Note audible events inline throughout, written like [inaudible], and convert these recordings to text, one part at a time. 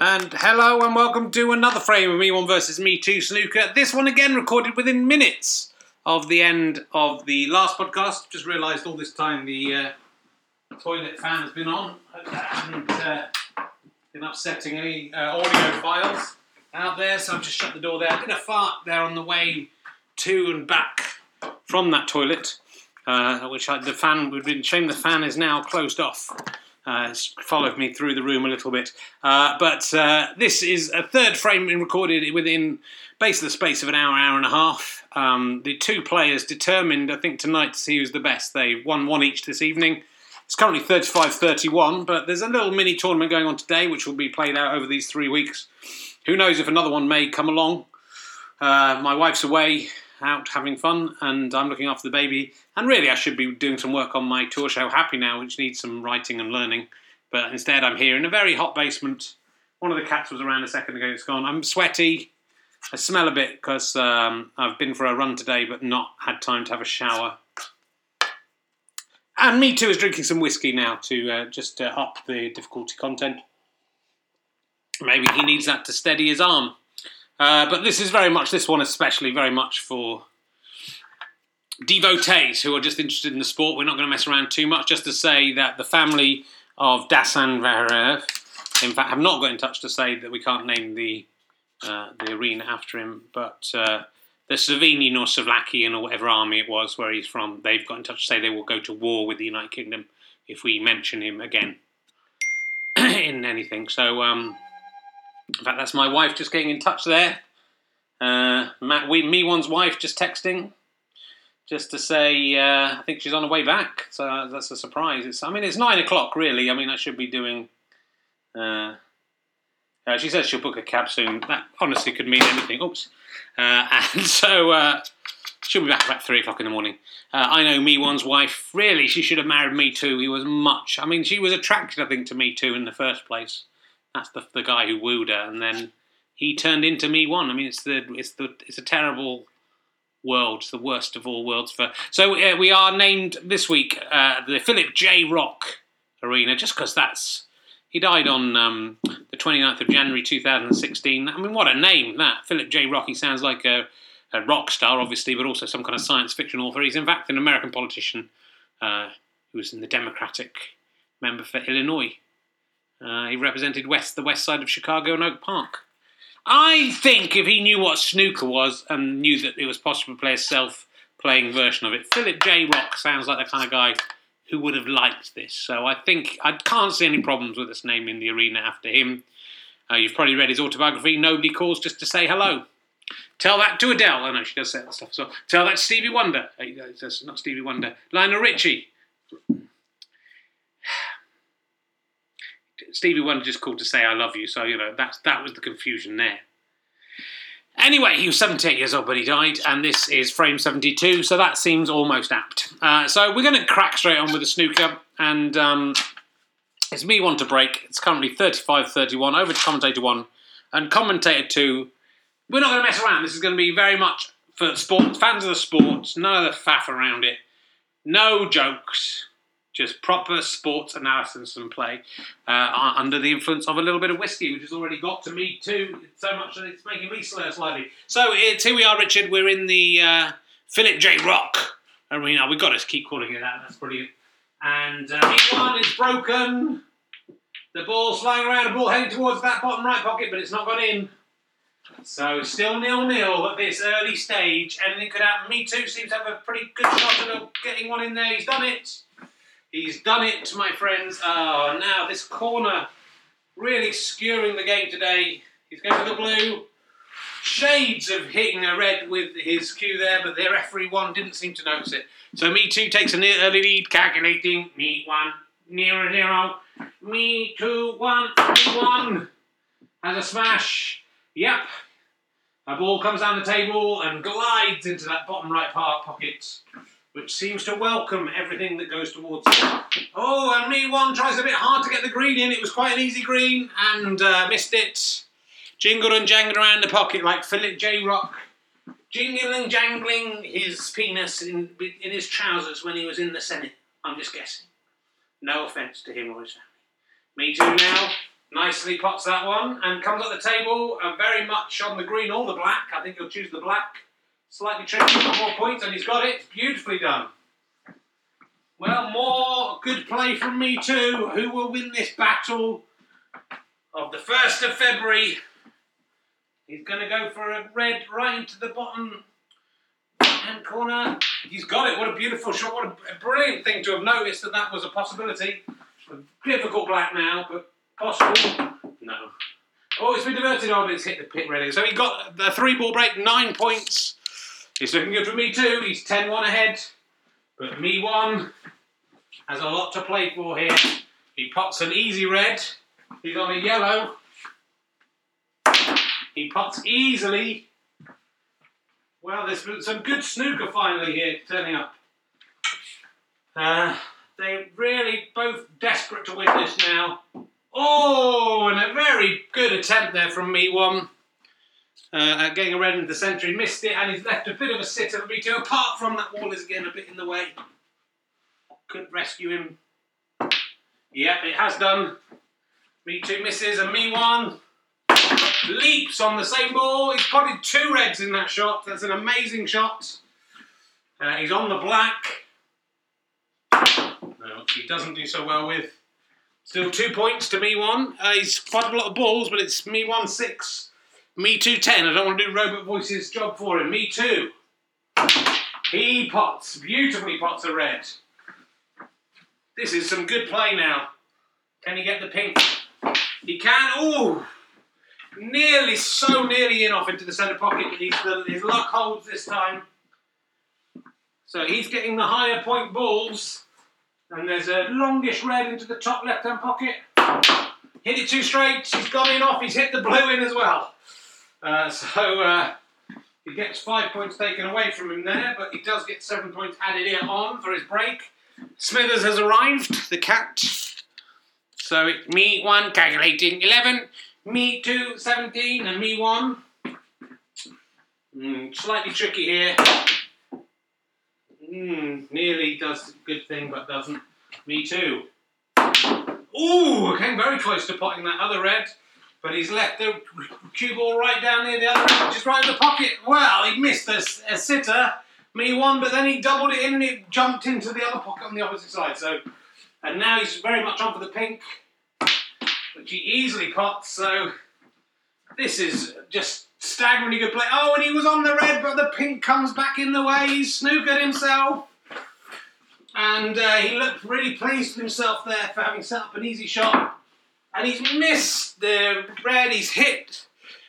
And hello and welcome to another frame of Me One versus Me Two snooker. This one again recorded within minutes of the end of the last podcast. Just realised all this time the uh, toilet fan has been on. Hope that hasn't uh, been upsetting any uh, audio files out there. So I've just shut the door there. I did a fart there on the way to and back from that toilet, uh, which I, the fan would be shame the fan is now closed off. Uh, followed me through the room a little bit, uh, but uh, this is a third frame recorded within basically the space of an hour, hour and a half. Um, the two players determined, I think, tonight to see who's the best. They won one each this evening. It's currently 35 31, but there's a little mini tournament going on today, which will be played out over these three weeks. Who knows if another one may come along? Uh, my wife's away out having fun, and I'm looking after the baby. And really, I should be doing some work on my tour show Happy Now, which needs some writing and learning. But instead, I'm here in a very hot basement. One of the cats was around a second ago, it's gone. I'm sweaty. I smell a bit because um, I've been for a run today, but not had time to have a shower. And me too is drinking some whiskey now to uh, just uh, up the difficulty content. Maybe he needs that to steady his arm. Uh, but this is very much, this one especially, very much for devotees who are just interested in the sport. We're not going to mess around too much, just to say that the family of Dasan Varev, in fact, have not got in touch to say that we can't name the uh, the arena after him, but uh, the Slovenian or Slovakian or whatever army it was where he's from, they've got in touch to say they will go to war with the United Kingdom if we mention him again [clears throat] in anything. So, um, in fact, that's my wife just getting in touch there. Uh, Matt, we, me one's wife just texting, just to say uh, I think she's on her way back. So that's a surprise. It's, I mean, it's nine o'clock really. I mean, I should be doing. Uh, uh, she says she'll book a cab soon. That honestly could mean anything. Oops. Uh, [laughs] and so uh, she'll be back about three o'clock in the morning. Uh, I know me one's wife. Really, she should have married me too. He was much. I mean, she was attracted, I think, to me too in the first place. That's the the guy who wooed her, and then he turned into me one. I mean, it's the it's the it's a terrible world. It's the worst of all worlds for. So uh, we are named this week uh, the Philip J. Rock Arena, just because that's he died on um, the 29th of January 2016. I mean, what a name that Philip J. Rock. He sounds like a, a rock star, obviously, but also some kind of science fiction author. He's in fact an American politician uh, who was in the Democratic member for Illinois. Uh, he represented west the west side of Chicago and Oak Park. I think if he knew what snooker was and knew that it was possible to play a self-playing version of it, Philip J. Rock sounds like the kind of guy who would have liked this. So I think I can't see any problems with us naming the arena after him. Uh, you've probably read his autobiography. Nobody calls just to say hello. Tell that to Adele. I know she does say that stuff. So tell that to Stevie Wonder. Uh, that's not Stevie Wonder. Lionel Richie. Stevie Wonder just called to say I love you. So you know that's that was the confusion there. Anyway, he was 78 years old, but he died, and this is frame 72, so that seems almost apt. Uh, so we're going to crack straight on with the snooker, and um, it's me one to break. It's currently 35 31, over to commentator one, and commentator two. We're not going to mess around. This is going to be very much for sports, fans of the sports, none of the faff around it, no jokes just proper sports analysis and play uh, under the influence of a little bit of whiskey, which has already got to me too, so much that it's making me slur slightly. So it's here we are, Richard. We're in the uh, Philip J. Rock arena. We've got to keep calling it that. That's brilliant. And uh, one is broken. The ball's flying around. The ball heading towards that bottom right pocket, but it's not gone in. So still nil nil at this early stage. Anything could happen. Me too seems to have a pretty good shot at getting one in there. He's done it. He's done it, my friends. Oh, now this corner really skewering the game today. He's going to the blue. Shades of hitting a red with his cue there, but the referee one didn't seem to notice it. So me two takes an early lead, calculating. Me one, nearer zero. Me two, one, me one. Has a smash. Yep. A ball comes down the table and glides into that bottom right part pocket which seems to welcome everything that goes towards it. Oh, and me one tries a bit hard to get the green in. It was quite an easy green and uh, missed it. Jingle and jangle around the pocket like Philip J. Rock. Jingling, jangling his penis in, in his trousers when he was in the Senate. I'm just guessing. No offence to him or his family. Me too now. Nicely pots that one and comes up the table and very much on the green or the black. I think he'll choose the black. Slightly tricky, more points, and he's got it. Beautifully done. Well, more good play from me too. Who will win this battle of the 1st of February? He's going to go for a red right into the bottom hand corner. He's got it. What a beautiful shot. What a brilliant thing to have noticed that that was a possibility. A difficult black now, but possible. No. Oh, it's been diverted. Oh, but it's hit the pit ready. So he got the three ball break, nine points. He's looking good for me too. He's 10 1 ahead. But me one has a lot to play for here. He pots an easy red. He's on a yellow. He pots easily. Well, there's been some good snooker finally here turning up. Uh, they're really both desperate to win this now. Oh, and a very good attempt there from me one. Uh, getting a red into the centre, he missed it, and he's left a bit of a sitter for too. Apart from that wall is again a bit in the way. Couldn't rescue him. Yep, it has done. Me two misses, and me one leaps on the same ball. He's potted two reds in that shot. That's an amazing shot. Uh, he's on the black. No, he doesn't do so well with. Still two points to me one. Uh, he's potted a lot of balls, but it's me one six. Me two ten. I don't want to do Robot Voice's job for him. Me Too. He pots, beautifully pots a red. This is some good play now. Can he get the pink? He can. Ooh! Nearly, so nearly in off into the centre pocket. He's the, his luck holds this time. So he's getting the higher point balls. And there's a longish red into the top left hand pocket. Hit it too straight. He's gone in off. He's hit the blue in as well. Uh, [laughs] so uh, he gets five points taken away from him there, but he does get seven points added here on for his break. Smithers has arrived, the cat. So it's me one calculating 11, me two 17, and me one. Mm, slightly tricky here. Mm, nearly does a good thing, but doesn't. Me too. Ooh, came very close to potting that other red, but he's left the cue ball right down near the other end, just right in the pocket. Well, he missed a, a sitter, me one, but then he doubled it in and it jumped into the other pocket on the opposite side. So, and now he's very much on for the pink, which he easily pots. So, this is just staggeringly good play. Oh, and he was on the red, but the pink comes back in the way. He's snookered himself. And uh, he looked really pleased with himself there for having set up an easy shot. And he's missed the red, he's hit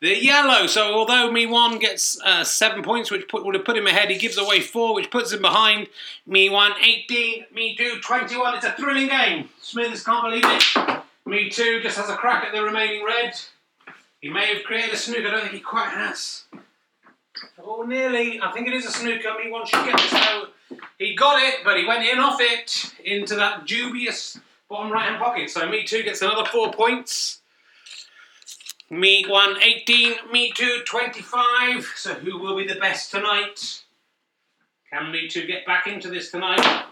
the yellow. So although me one gets uh, seven points, which put, would have put him ahead, he gives away four, which puts him behind. Me one, 18, me two, 21. It's a thrilling game. Smithers can't believe it. Me two just has a crack at the remaining red. He may have created a snooker, I don't think he quite has. Oh, nearly. I think it is a snooker. Me one should get this though. He got it, but he went in off it into that dubious bottom right hand pocket. So me two gets another four points. Me one 18, me two 25. So who will be the best tonight? Can me two get back into this tonight?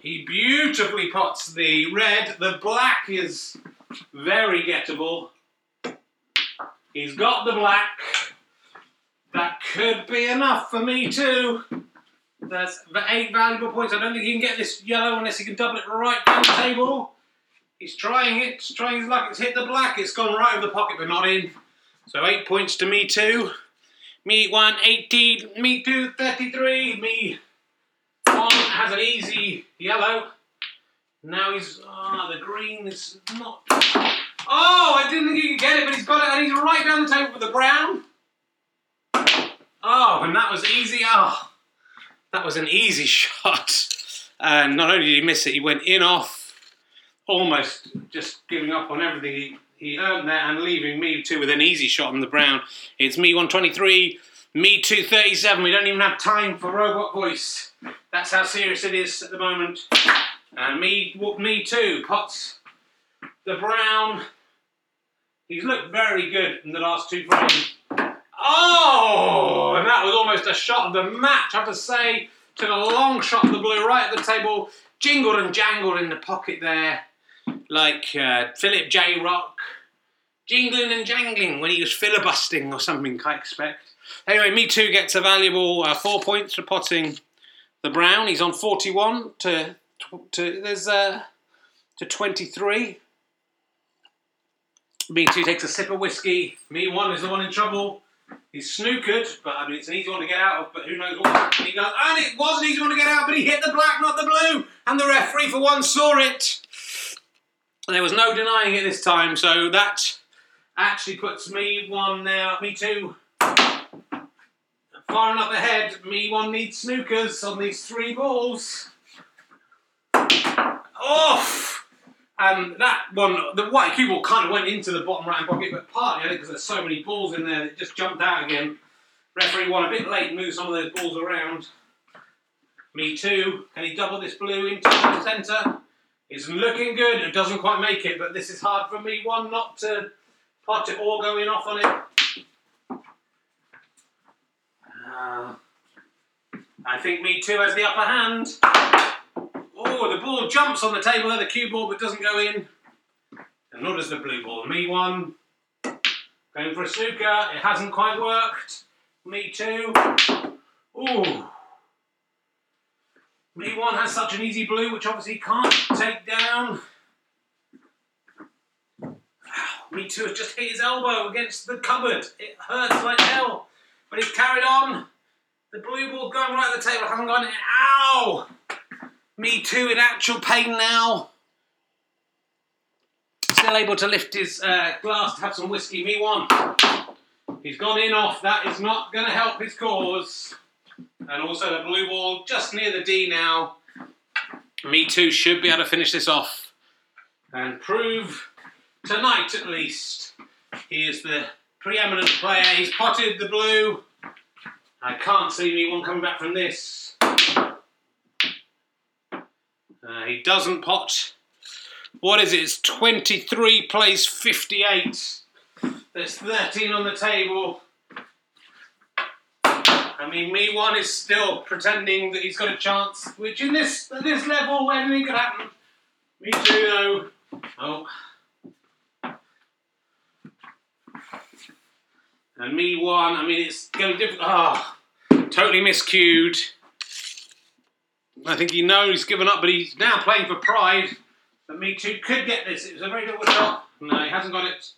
He beautifully pots the red. The black is very gettable. He's got the black. That could be enough for me too. That's eight valuable points. I don't think he can get this yellow unless he can double it right down the table. He's trying it, He's trying his luck. It's hit the black. It's gone right over the pocket, but not in. So eight points to me two. Me one, 18. Me two, 33. Me one has an easy yellow. Now he's, ah, oh, the green is not. Oh, I didn't think he could get it, but he's got it, and he's right down the table for the brown. Oh, and that was easy. Oh, that was an easy [laughs] shot. And not only did he miss it, he went in off, almost just giving up on everything he, he earned there and leaving me two with an easy shot on the brown. It's me 123, me 237. We don't even have time for robot voice. That's how serious it is at the moment. And me, me too. Potts, the brown. He's looked very good in the last two frames. Oh, and that was almost a shot of the match. I have to say, took a long shot of the blue right at the table, jingled and jangled in the pocket there, like uh, Philip J. Rock. jingling and jangling when he was filibustering or something, I expect. Anyway, Me Too gets a valuable uh, four points for potting the brown. He's on 41 to, to there's uh, to 23. Me Too takes a sip of whiskey. Me One is the one in trouble. He's snookered, but I mean, it's an easy one to get out of, but who knows what. he goes, and it was an easy one to get out, but he hit the black, not the blue, and the referee for one saw it. There was no denying it this time, so that actually puts me one now, me two. Far enough ahead, me one needs snookers on these three balls. Off! And that one, the white cue ball kind of went into the bottom right pocket, but partly I think because there's so many balls in there, it just jumped out again. Referee one a bit late, moved some of those balls around. Me too. Can he double this blue into the centre? It's looking good. It doesn't quite make it, but this is hard for me one not to pot it or going off on it. Uh, I think me too has the upper hand. Oh, the ball jumps on the table there, the cue ball, but doesn't go in. And nor does the blue ball. Me one. Going for a snooker. It hasn't quite worked. Me too. Ooh. Me one has such an easy blue, which obviously can't take down. [sighs] Me too has just hit his elbow against the cupboard. It hurts like hell. But he's carried on. The blue ball going right at the table hasn't gone. Ow! Me too in actual pain now. Still able to lift his uh, glass to have some whiskey. Me one. He's gone in off. That is not going to help his cause. And also the blue ball just near the D now. Me too should be able to finish this off and prove tonight at least he is the preeminent player. He's potted the blue. I can't see me one coming back from this. Uh, he doesn't pot. What is it? It's 23 plays 58. There's 13 on the table. I mean, me one is still pretending that he's got a chance, which in this at this level, anything could happen. Me too, though. Oh. And me one, I mean, it's going difficult. Ah, totally miscued. I think he knows he's given up, but he's now playing for pride. But me too could get this. It was a very good shot. No, he hasn't got it.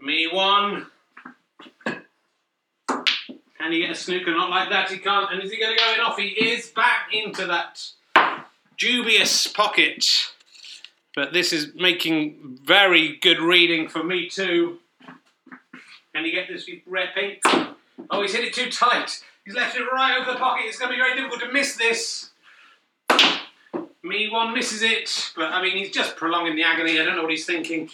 Me one. Can he get a snooker? Not like that, he can't. And is he going to go in off? He is back into that dubious pocket. But this is making very good reading for me too. Can he get this red pink? Oh, he's hit it too tight. He's left it right over the pocket. It's going to be very difficult to miss this. Me one misses it, but I mean, he's just prolonging the agony. I don't know what he's thinking.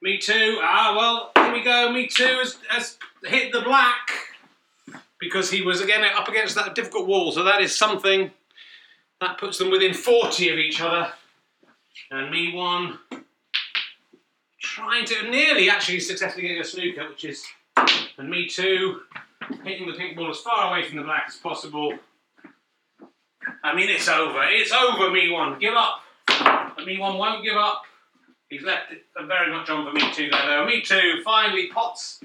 Me too. Ah, well, here we go. Me too has, has hit the black because he was again up against that difficult wall. So that is something that puts them within 40 of each other. And me one trying to nearly actually successfully getting a snooker, which is and me too hitting the pink ball as far away from the black as possible. I mean, it's over. It's over, me one. Give up. But me one won't give up. He's left it very much on for me too there, though. Me too finally pots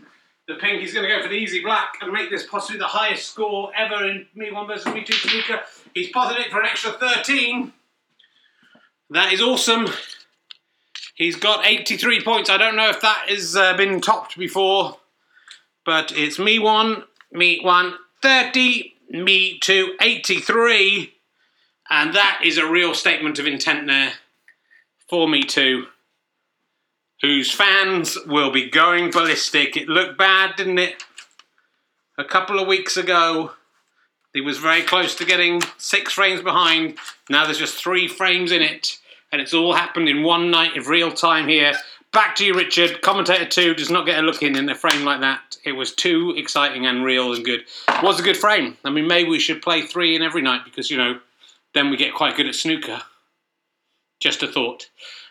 the pink. He's going to go for the easy black and make this possibly the highest score ever in Me 1 versus Me 2 snooker. He's potted it for an extra 13. That is awesome. He's got 83 points. I don't know if that has uh, been topped before, but it's Me 1, Me 1, 30, Me 2, 83. And that is a real statement of intent there for Me 2 whose fans will be going ballistic. It looked bad, didn't it? A couple of weeks ago, he was very close to getting six frames behind. Now there's just three frames in it, and it's all happened in one night of real time here. Back to you, Richard. Commentator 2 does not get a look in in a frame like that. It was too exciting and real and good. It was a good frame. I mean, maybe we should play three in every night because, you know, then we get quite good at snooker. Just a thought.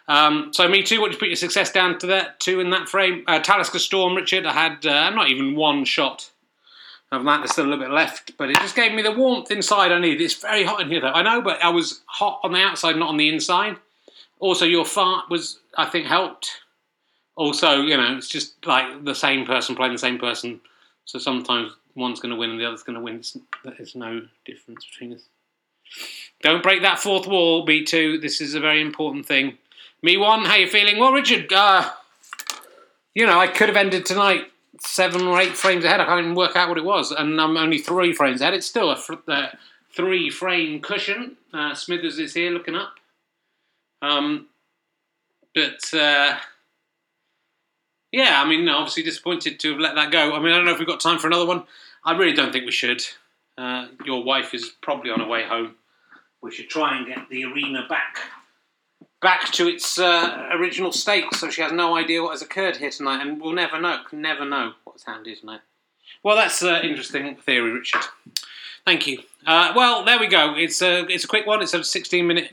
Um, so me too. What did you put your success down to that two in that frame? Uh, Talisker Storm, Richard. I had uh, not even one shot of that. There's still a little bit left, but it just gave me the warmth inside I needed. It's very hot in here, though. I know, but I was hot on the outside, not on the inside. Also, your fart was, I think, helped. Also, you know, it's just like the same person playing the same person. So sometimes one's going to win and the other's going to win. It's, there's no difference between us. Don't break that fourth wall, B2. This is a very important thing. Me one, how you feeling? Well, Richard, uh, you know, I could have ended tonight seven or eight frames ahead. I can't even work out what it was, and I'm only three frames ahead. It's still a uh, three frame cushion. Uh, Smithers is here looking up. Um, but uh, yeah, I mean, obviously disappointed to have let that go. I mean, I don't know if we've got time for another one. I really don't think we should. Uh, your wife is probably on her way home. We should try and get the arena back back to its uh, original state, so she has no idea what has occurred here tonight, and we'll never know. Never know what's happened here tonight. Well, that's an uh, interesting theory, Richard. Thank you. Uh, well, there we go. It's a it's a quick one. It's a 16 minute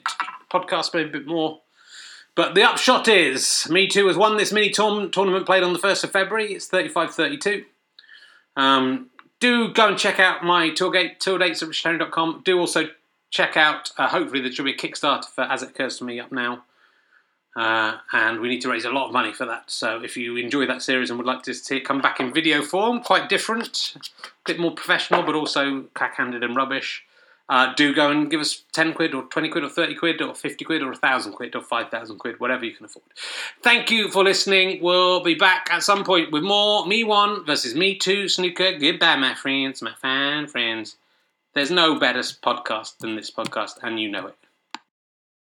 podcast, maybe a bit more. But the upshot is, Me Too has won this mini tournament played on the 1st of February. It's 35 32. Um, do go and check out my tour gate, tour dates at richardherring.com. Do also check out, uh, hopefully, there should be a Kickstarter for As It Occurs to Me up now. Uh, and we need to raise a lot of money for that. So if you enjoy that series and would like to see it come back in video form, quite different, a bit more professional, but also cack-handed and rubbish, uh, do go and give us 10 quid or 20 quid or 30 quid or 50 quid or 1,000 quid or 5,000 quid, whatever you can afford. Thank you for listening. We'll be back at some point with more Me 1 versus Me 2 snooker. Goodbye, my friends, my fan friends. There's no better podcast than this podcast, and you know it.